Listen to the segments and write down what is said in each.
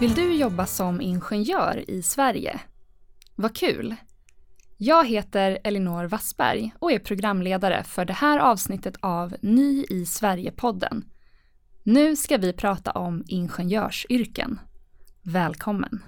Vill du jobba som ingenjör i Sverige? Vad kul! Jag heter Elinor Wassberg och är programledare för det här avsnittet av Ny i Sverige-podden. Nu ska vi prata om ingenjörsyrken. Välkommen!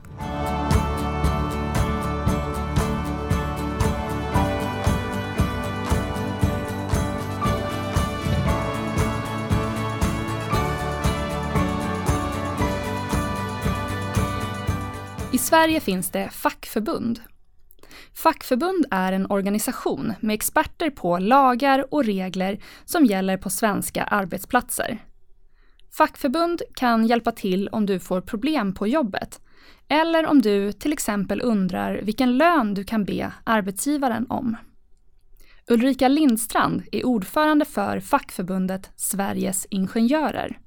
Sverige finns det fackförbund. Fackförbund är en organisation med experter på lagar och regler som gäller på svenska arbetsplatser. Fackförbund kan hjälpa till om du får problem på jobbet eller om du till exempel undrar vilken lön du kan be arbetsgivaren om. Ulrika Lindstrand är ordförande för fackförbundet Sveriges Ingenjörer.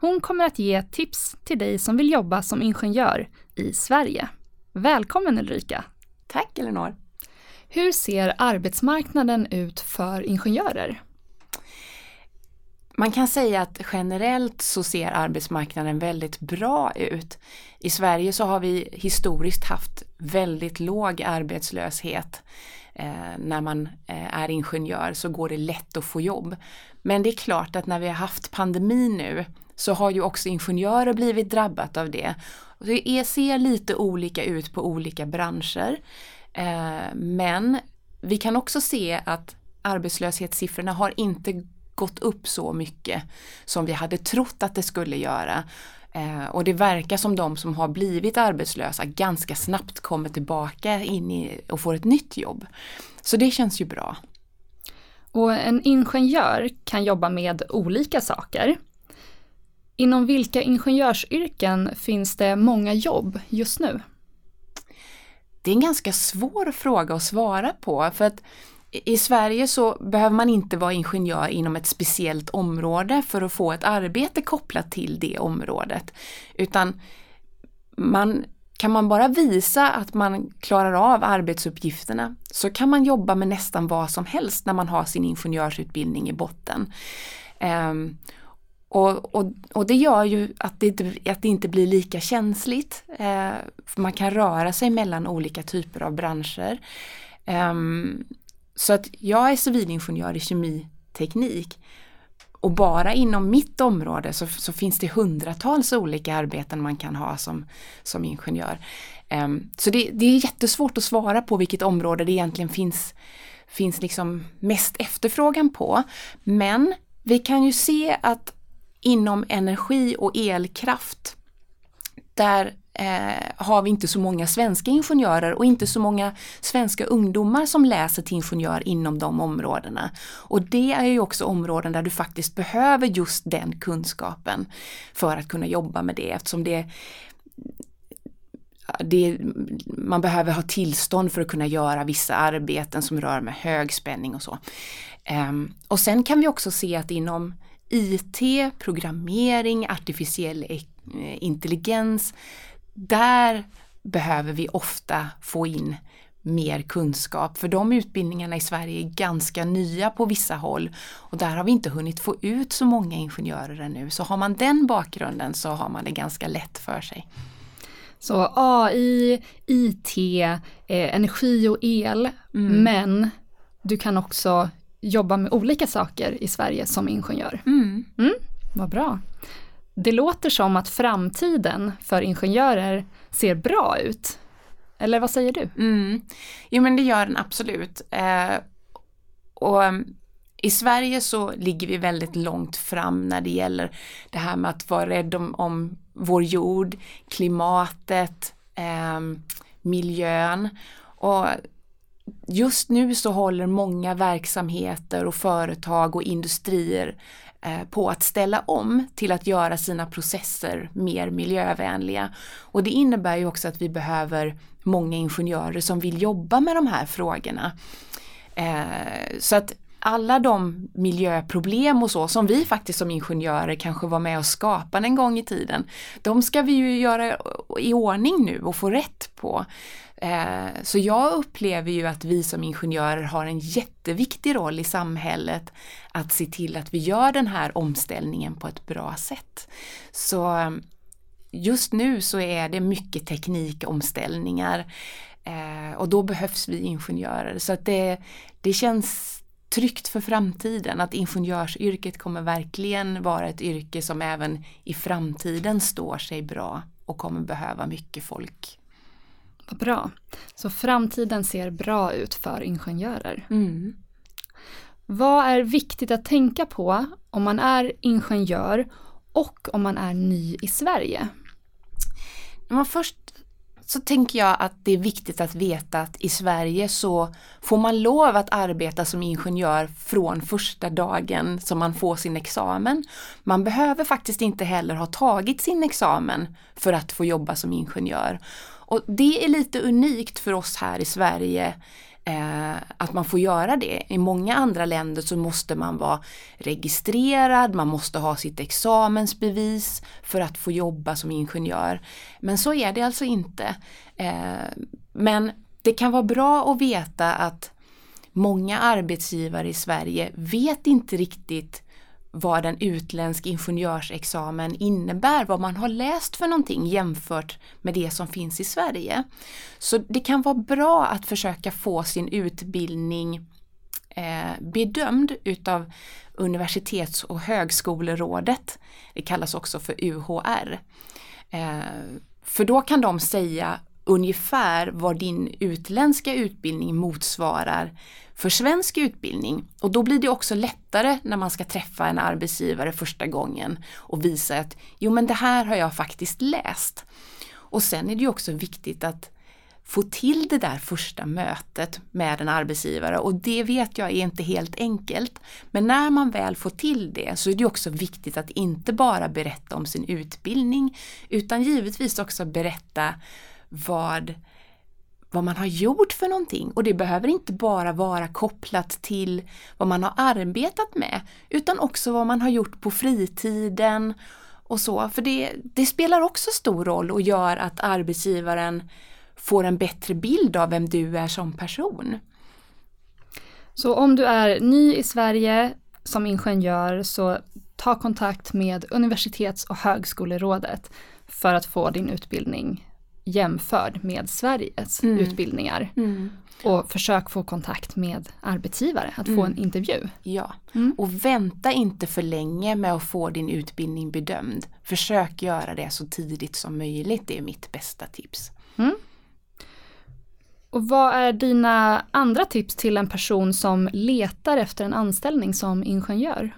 Hon kommer att ge tips till dig som vill jobba som ingenjör i Sverige. Välkommen Ulrika! Tack Elinor! Hur ser arbetsmarknaden ut för ingenjörer? Man kan säga att generellt så ser arbetsmarknaden väldigt bra ut. I Sverige så har vi historiskt haft väldigt låg arbetslöshet. Eh, när man eh, är ingenjör så går det lätt att få jobb. Men det är klart att när vi har haft pandemi nu så har ju också ingenjörer blivit drabbat av det. Det ser lite olika ut på olika branscher. Eh, men vi kan också se att arbetslöshetssiffrorna har inte gått upp så mycket som vi hade trott att det skulle göra. Eh, och det verkar som de som har blivit arbetslösa ganska snabbt kommer tillbaka in i, och får ett nytt jobb. Så det känns ju bra. Och en ingenjör kan jobba med olika saker. Inom vilka ingenjörsyrken finns det många jobb just nu? Det är en ganska svår fråga att svara på för att i Sverige så behöver man inte vara ingenjör inom ett speciellt område för att få ett arbete kopplat till det området. Utan man, kan man bara visa att man klarar av arbetsuppgifterna så kan man jobba med nästan vad som helst när man har sin ingenjörsutbildning i botten. Ehm, och, och, och, det gör ju att det, inte, att det inte blir lika känsligt. Eh, man kan röra sig mellan olika typer av branscher. Eh, så att jag är civilingenjör i kemiteknik. Och bara inom mitt område så, så, finns det hundratals olika arbeten man kan ha som, som ingenjör. Eh, så det, det, är jättesvårt att svara på vilket område det egentligen finns, finns liksom mest efterfrågan på. Men vi kan ju se att inom energi och elkraft, där eh, har vi inte så många svenska ingenjörer och inte så många svenska ungdomar som läser till ingenjör inom de områdena. Och det är ju också områden där du faktiskt behöver just den kunskapen för att kunna jobba med det eftersom det det, man behöver ha tillstånd för att kunna göra vissa arbeten som rör med högspänning och så. Um, och sen kan vi också se att inom IT, programmering, artificiell eh, intelligens. Där behöver vi ofta få in mer kunskap för de utbildningarna i Sverige är ganska nya på vissa håll och där har vi inte hunnit få ut så många ingenjörer ännu. Så har man den bakgrunden så har man det ganska lätt för sig. Så AI, IT, eh, energi och el, mm. men du kan också jobba med olika saker i Sverige som ingenjör. Mm. Mm, vad bra. Det låter som att framtiden för ingenjörer ser bra ut. Eller vad säger du? Mm. Jo men det gör den absolut. Eh, och mm, i Sverige så ligger vi väldigt långt fram när det gäller det här med att vara rädd om, om vår jord, klimatet, eh, miljön. Och just nu så håller många verksamheter och företag och industrier eh, på att ställa om till att göra sina processer mer miljövänliga. Och det innebär ju också att vi behöver många ingenjörer som vill jobba med de här frågorna. Eh, så att alla de miljöproblem och så som vi faktiskt som ingenjörer kanske var med och skapade en gång i tiden, de ska vi ju göra i ordning nu och få rätt på. Eh, så jag upplever ju att vi som ingenjörer har en jätteviktig roll i samhället att se till att vi gör den här omställningen på ett bra sätt. Så eh, just nu så är det mycket teknikomställningar eh, och då behövs vi ingenjörer. Så att det, det känns tryggt för framtiden att ingenjörsyrket kommer verkligen vara ett yrke som även i framtiden står sig bra och kommer behöva mycket folk. Vad bra. Så framtiden ser bra ut för ingenjörer. Mm. Vad är viktigt att tänka på om man är ingenjör och om man är ny i Sverige? När man först så tänker jag att det är viktigt att veta att i Sverige så får man lov att arbeta som ingenjör från första dagen som man får sin examen. Man behöver faktiskt inte heller ha tagit sin examen för att få jobba som ingenjör. Och det är lite unikt för oss här i Sverige eh, att man får göra det. I många andra länder så måste man vara registrerad, man måste ha sitt examensbevis för att få jobba som ingenjör. Men så är det alltså inte. Eh, men det kan vara bra att veta att många arbetsgivare i Sverige vet inte riktigt vad en utländsk ingenjörsexamen innebär, vad man har läst för någonting jämfört med det som finns i Sverige. Så det kan vara bra att försöka få sin utbildning eh, bedömd utav Universitets och högskolerådet. Det kallas också för UHR. Eh, för då kan de säga ungefär vad din utländska utbildning motsvarar för svensk utbildning. Och då blir det också lättare när man ska träffa en arbetsgivare första gången och visa att jo men det här har jag faktiskt läst. Och sen är det ju också viktigt att få till det där första mötet med en arbetsgivare och det vet jag är inte helt enkelt. Men när man väl får till det så är det också viktigt att inte bara berätta om sin utbildning utan givetvis också berätta vad vad man har gjort för någonting och det behöver inte bara vara kopplat till vad man har arbetat med utan också vad man har gjort på fritiden och så. För det, det spelar också stor roll och gör att arbetsgivaren får en bättre bild av vem du är som person. Så om du är ny i Sverige som ingenjör så ta kontakt med Universitets och högskolerådet för att få din utbildning jämförd med Sveriges mm. utbildningar. Mm. Och försök få kontakt med arbetsgivare, att mm. få en intervju. Ja, mm. och vänta inte för länge med att få din utbildning bedömd. Försök göra det så tidigt som möjligt, det är mitt bästa tips. Mm. Och vad är dina andra tips till en person som letar efter en anställning som ingenjör?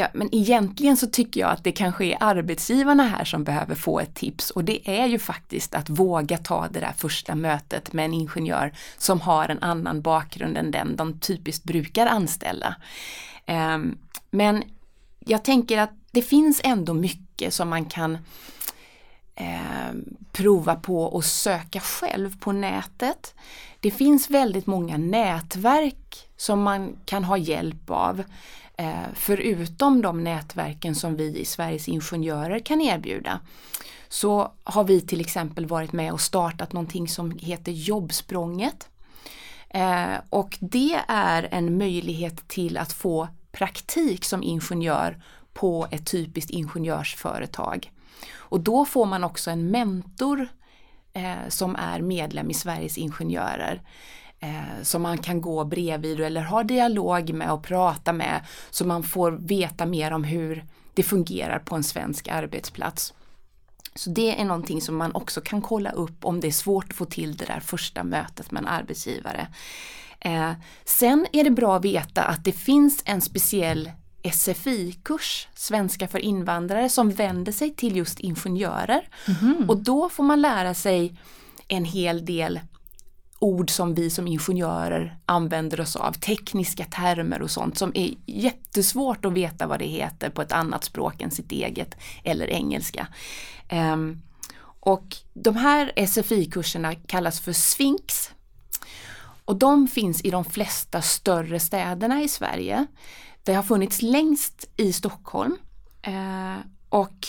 Ja, men egentligen så tycker jag att det kanske är arbetsgivarna här som behöver få ett tips och det är ju faktiskt att våga ta det där första mötet med en ingenjör som har en annan bakgrund än den de typiskt brukar anställa. Ehm, men jag tänker att det finns ändå mycket som man kan ehm, prova på och söka själv på nätet. Det finns väldigt många nätverk som man kan ha hjälp av. Eh, förutom de nätverken som vi i Sveriges Ingenjörer kan erbjuda så har vi till exempel varit med och startat någonting som heter Jobbsprånget. Eh, och det är en möjlighet till att få praktik som ingenjör på ett typiskt ingenjörsföretag. Och då får man också en mentor eh, som är medlem i Sveriges Ingenjörer eh, som man kan gå bredvid eller ha dialog med och prata med så man får veta mer om hur det fungerar på en svensk arbetsplats. Så det är någonting som man också kan kolla upp om det är svårt att få till det där första mötet med en arbetsgivare. Eh, sen är det bra att veta att det finns en speciell SFI-kurs, svenska för invandrare, som vänder sig till just ingenjörer. Mm. Och då får man lära sig en hel del ord som vi som ingenjörer använder oss av, tekniska termer och sånt som är jättesvårt att veta vad det heter på ett annat språk än sitt eget eller engelska. Um, och de här SFI-kurserna kallas för Sphinx. Och de finns i de flesta större städerna i Sverige. Det har funnits längst i Stockholm. Uh, och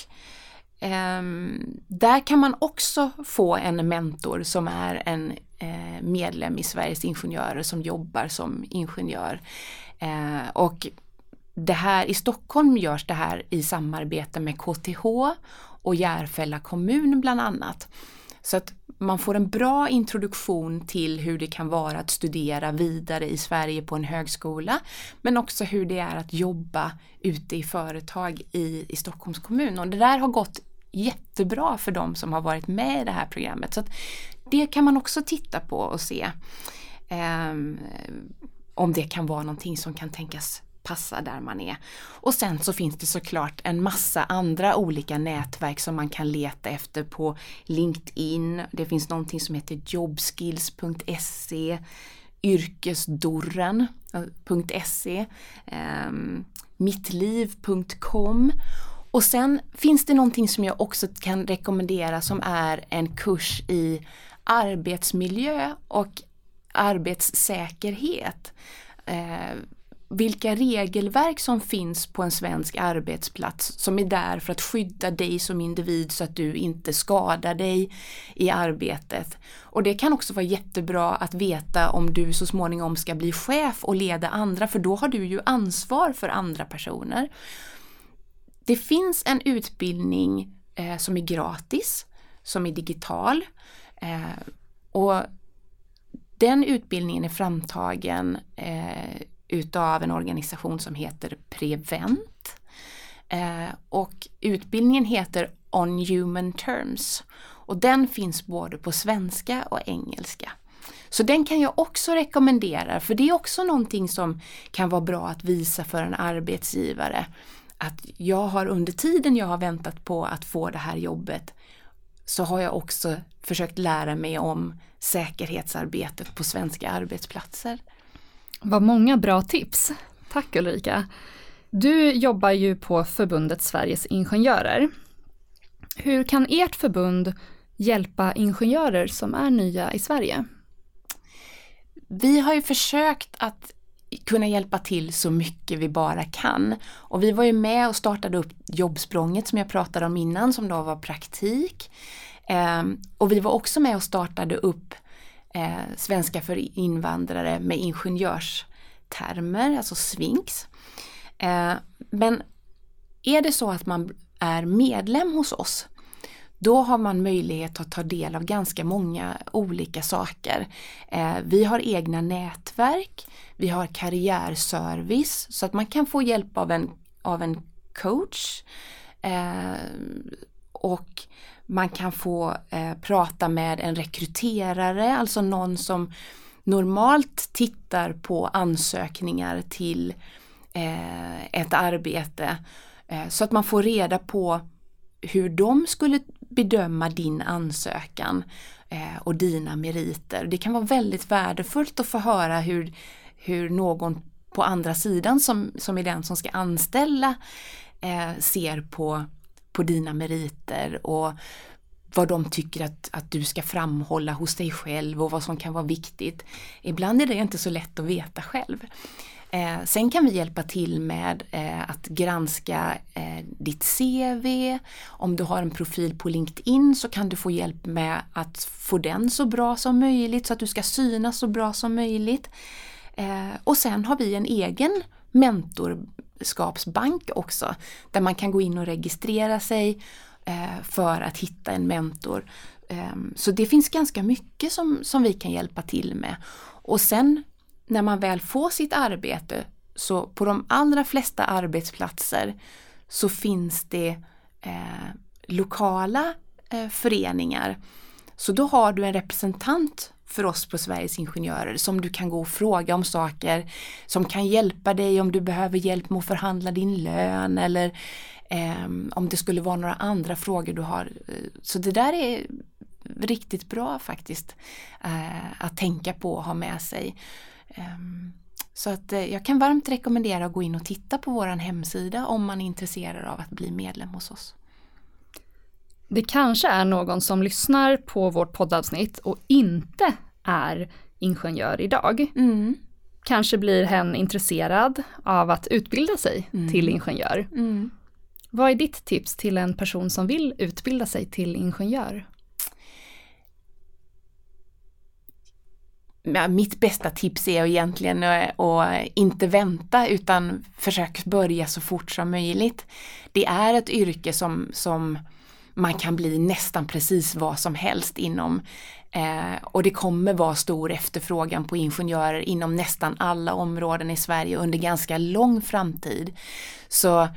um, där kan man också få en mentor som är en Eh, medlem i Sveriges Ingenjörer som jobbar som ingenjör. Eh, och det här, I Stockholm görs det här i samarbete med KTH och Järfälla kommun bland annat. Så att man får en bra introduktion till hur det kan vara att studera vidare i Sverige på en högskola men också hur det är att jobba ute i företag i, i Stockholms kommun. Och det där har gått jättebra för de som har varit med i det här programmet. Så det kan man också titta på och se eh, om det kan vara någonting som kan tänkas passa där man är. Och sen så finns det såklart en massa andra olika nätverk som man kan leta efter på LinkedIn. Det finns någonting som heter jobskills.se yrkesdorren.se eh, ehm, mittliv.com och sen finns det någonting som jag också kan rekommendera som är en kurs i arbetsmiljö och arbetssäkerhet. Eh, vilka regelverk som finns på en svensk arbetsplats som är där för att skydda dig som individ så att du inte skadar dig i arbetet. Och det kan också vara jättebra att veta om du så småningom ska bli chef och leda andra för då har du ju ansvar för andra personer. Det finns en utbildning eh, som är gratis, som är digital. Eh, och den utbildningen är framtagen eh, utav en organisation som heter Prevent. Eh, och utbildningen heter On Human Terms och den finns både på svenska och engelska. Så den kan jag också rekommendera för det är också någonting som kan vara bra att visa för en arbetsgivare. Att jag har under tiden jag har väntat på att få det här jobbet så har jag också försökt lära mig om säkerhetsarbetet på svenska arbetsplatser. Vad många bra tips. Tack Ulrika. Du jobbar ju på förbundet Sveriges Ingenjörer. Hur kan ert förbund hjälpa ingenjörer som är nya i Sverige? Vi har ju försökt att kunna hjälpa till så mycket vi bara kan. Och vi var ju med och startade upp Jobbsprånget som jag pratade om innan som då var praktik. Eh, och vi var också med och startade upp eh, Svenska för invandrare med ingenjörstermer, alltså Svinks. Eh, men är det så att man är medlem hos oss då har man möjlighet att ta del av ganska många olika saker. Eh, vi har egna nätverk, vi har karriärservice så att man kan få hjälp av en, av en coach. Eh, och man kan få eh, prata med en rekryterare, alltså någon som normalt tittar på ansökningar till ett arbete. Så att man får reda på hur de skulle bedöma din ansökan eh, och dina meriter. Det kan vara väldigt värdefullt att få höra hur, hur någon på andra sidan som, som är den som ska anställa eh, ser på på dina meriter och vad de tycker att, att du ska framhålla hos dig själv och vad som kan vara viktigt. Ibland är det inte så lätt att veta själv. Eh, sen kan vi hjälpa till med eh, att granska eh, ditt CV. Om du har en profil på LinkedIn så kan du få hjälp med att få den så bra som möjligt så att du ska synas så bra som möjligt. Eh, och sen har vi en egen mentorskapsbank också där man kan gå in och registrera sig eh, för att hitta en mentor. Eh, så det finns ganska mycket som, som vi kan hjälpa till med. Och sen när man väl får sitt arbete så på de allra flesta arbetsplatser så finns det eh, lokala eh, föreningar. Så då har du en representant för oss på Sveriges Ingenjörer som du kan gå och fråga om saker som kan hjälpa dig om du behöver hjälp med att förhandla din lön eller eh, om det skulle vara några andra frågor du har. Så det där är riktigt bra faktiskt eh, att tänka på och ha med sig. Eh, så att eh, jag kan varmt rekommendera att gå in och titta på våran hemsida om man är intresserad av att bli medlem hos oss. Det kanske är någon som lyssnar på vårt poddavsnitt och inte är ingenjör idag. Mm. Kanske blir hen intresserad av att utbilda sig mm. till ingenjör. Mm. Vad är ditt tips till en person som vill utbilda sig till ingenjör? Mitt bästa tips är egentligen eh, att inte vänta utan försök börja så fort som möjligt. Det är ett yrke som, som man kan bli nästan precis vad som helst inom. Eh, och det kommer vara stor efterfrågan på ingenjörer inom nästan alla områden i Sverige under ganska lång framtid. Så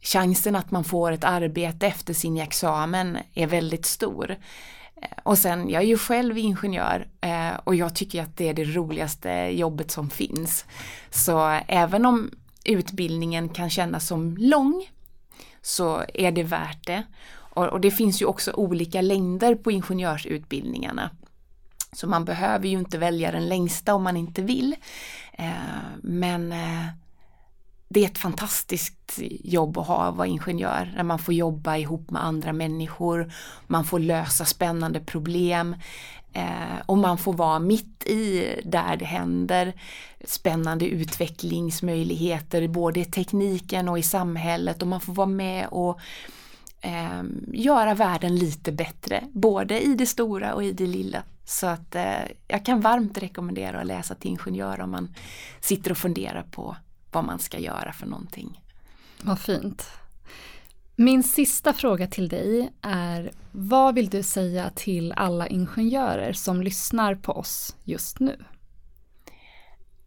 chansen att man får ett arbete efter sin examen är väldigt stor. Eh, och sen, jag är ju själv ingenjör eh, och jag tycker att det är det roligaste jobbet som finns. Så även om utbildningen kan kännas som lång så är det värt det. Och, och det finns ju också olika längder på ingenjörsutbildningarna. Så man behöver ju inte välja den längsta om man inte vill. Eh, men eh, det är ett fantastiskt jobb att ha att vara ingenjör, när man får jobba ihop med andra människor, man får lösa spännande problem eh, och man får vara mitt i där det händer spännande utvecklingsmöjligheter både i tekniken och i samhället och man får vara med och eh, göra världen lite bättre, både i det stora och i det lilla. Så att eh, jag kan varmt rekommendera att läsa till ingenjör om man sitter och funderar på vad man ska göra för någonting. Vad fint. Min sista fråga till dig är, vad vill du säga till alla ingenjörer som lyssnar på oss just nu?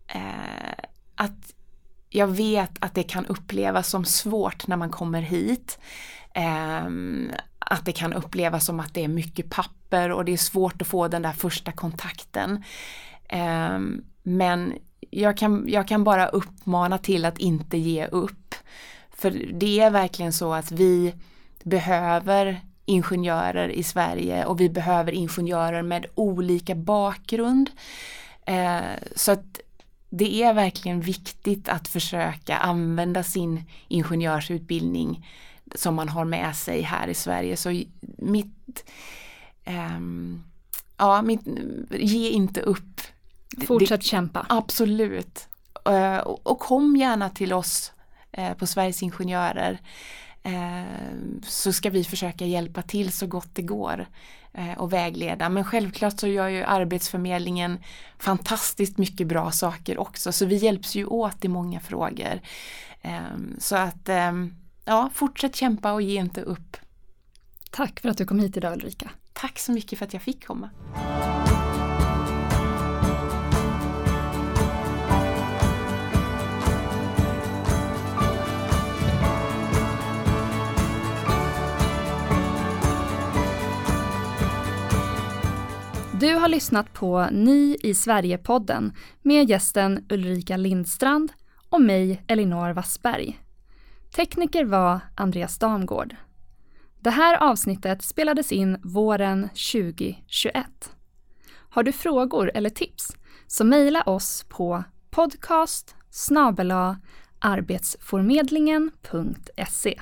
Eh, att jag vet att det kan upplevas som svårt när man kommer hit. Eh, att det kan upplevas som att det är mycket papper och det är svårt att få den där första kontakten. Eh, men jag kan, jag kan bara uppmana till att inte ge upp. För det är verkligen så att vi behöver ingenjörer i Sverige och vi behöver ingenjörer med olika bakgrund. Eh, så att det är verkligen viktigt att försöka använda sin ingenjörsutbildning som man har med sig här i Sverige. Så mitt, eh, ja, mitt, ge inte upp Fortsätt det, kämpa. Absolut. Uh, och, och, kom gärna till oss uh, på Sveriges Ingenjörer. Uh, så ska vi försöka hjälpa till så gott det går och vägleda. Men självklart så gör ju Arbetsförmedlingen fantastiskt mycket bra saker också. Så vi hjälps ju åt i många frågor. Så att ja, fortsätt kämpa och ge inte upp. Tack för att du kom hit idag Ulrika. Tack så mycket för att jag fick komma. Du har lyssnat på Ny i Sverige-podden med gästen Ulrika Lindstrand och mig Elinor Wassberg. Tekniker var Andreas Damgård. Det här avsnittet spelades in våren 2021. Har du frågor eller tips så mejla oss på podcast arbetsformedlingen.se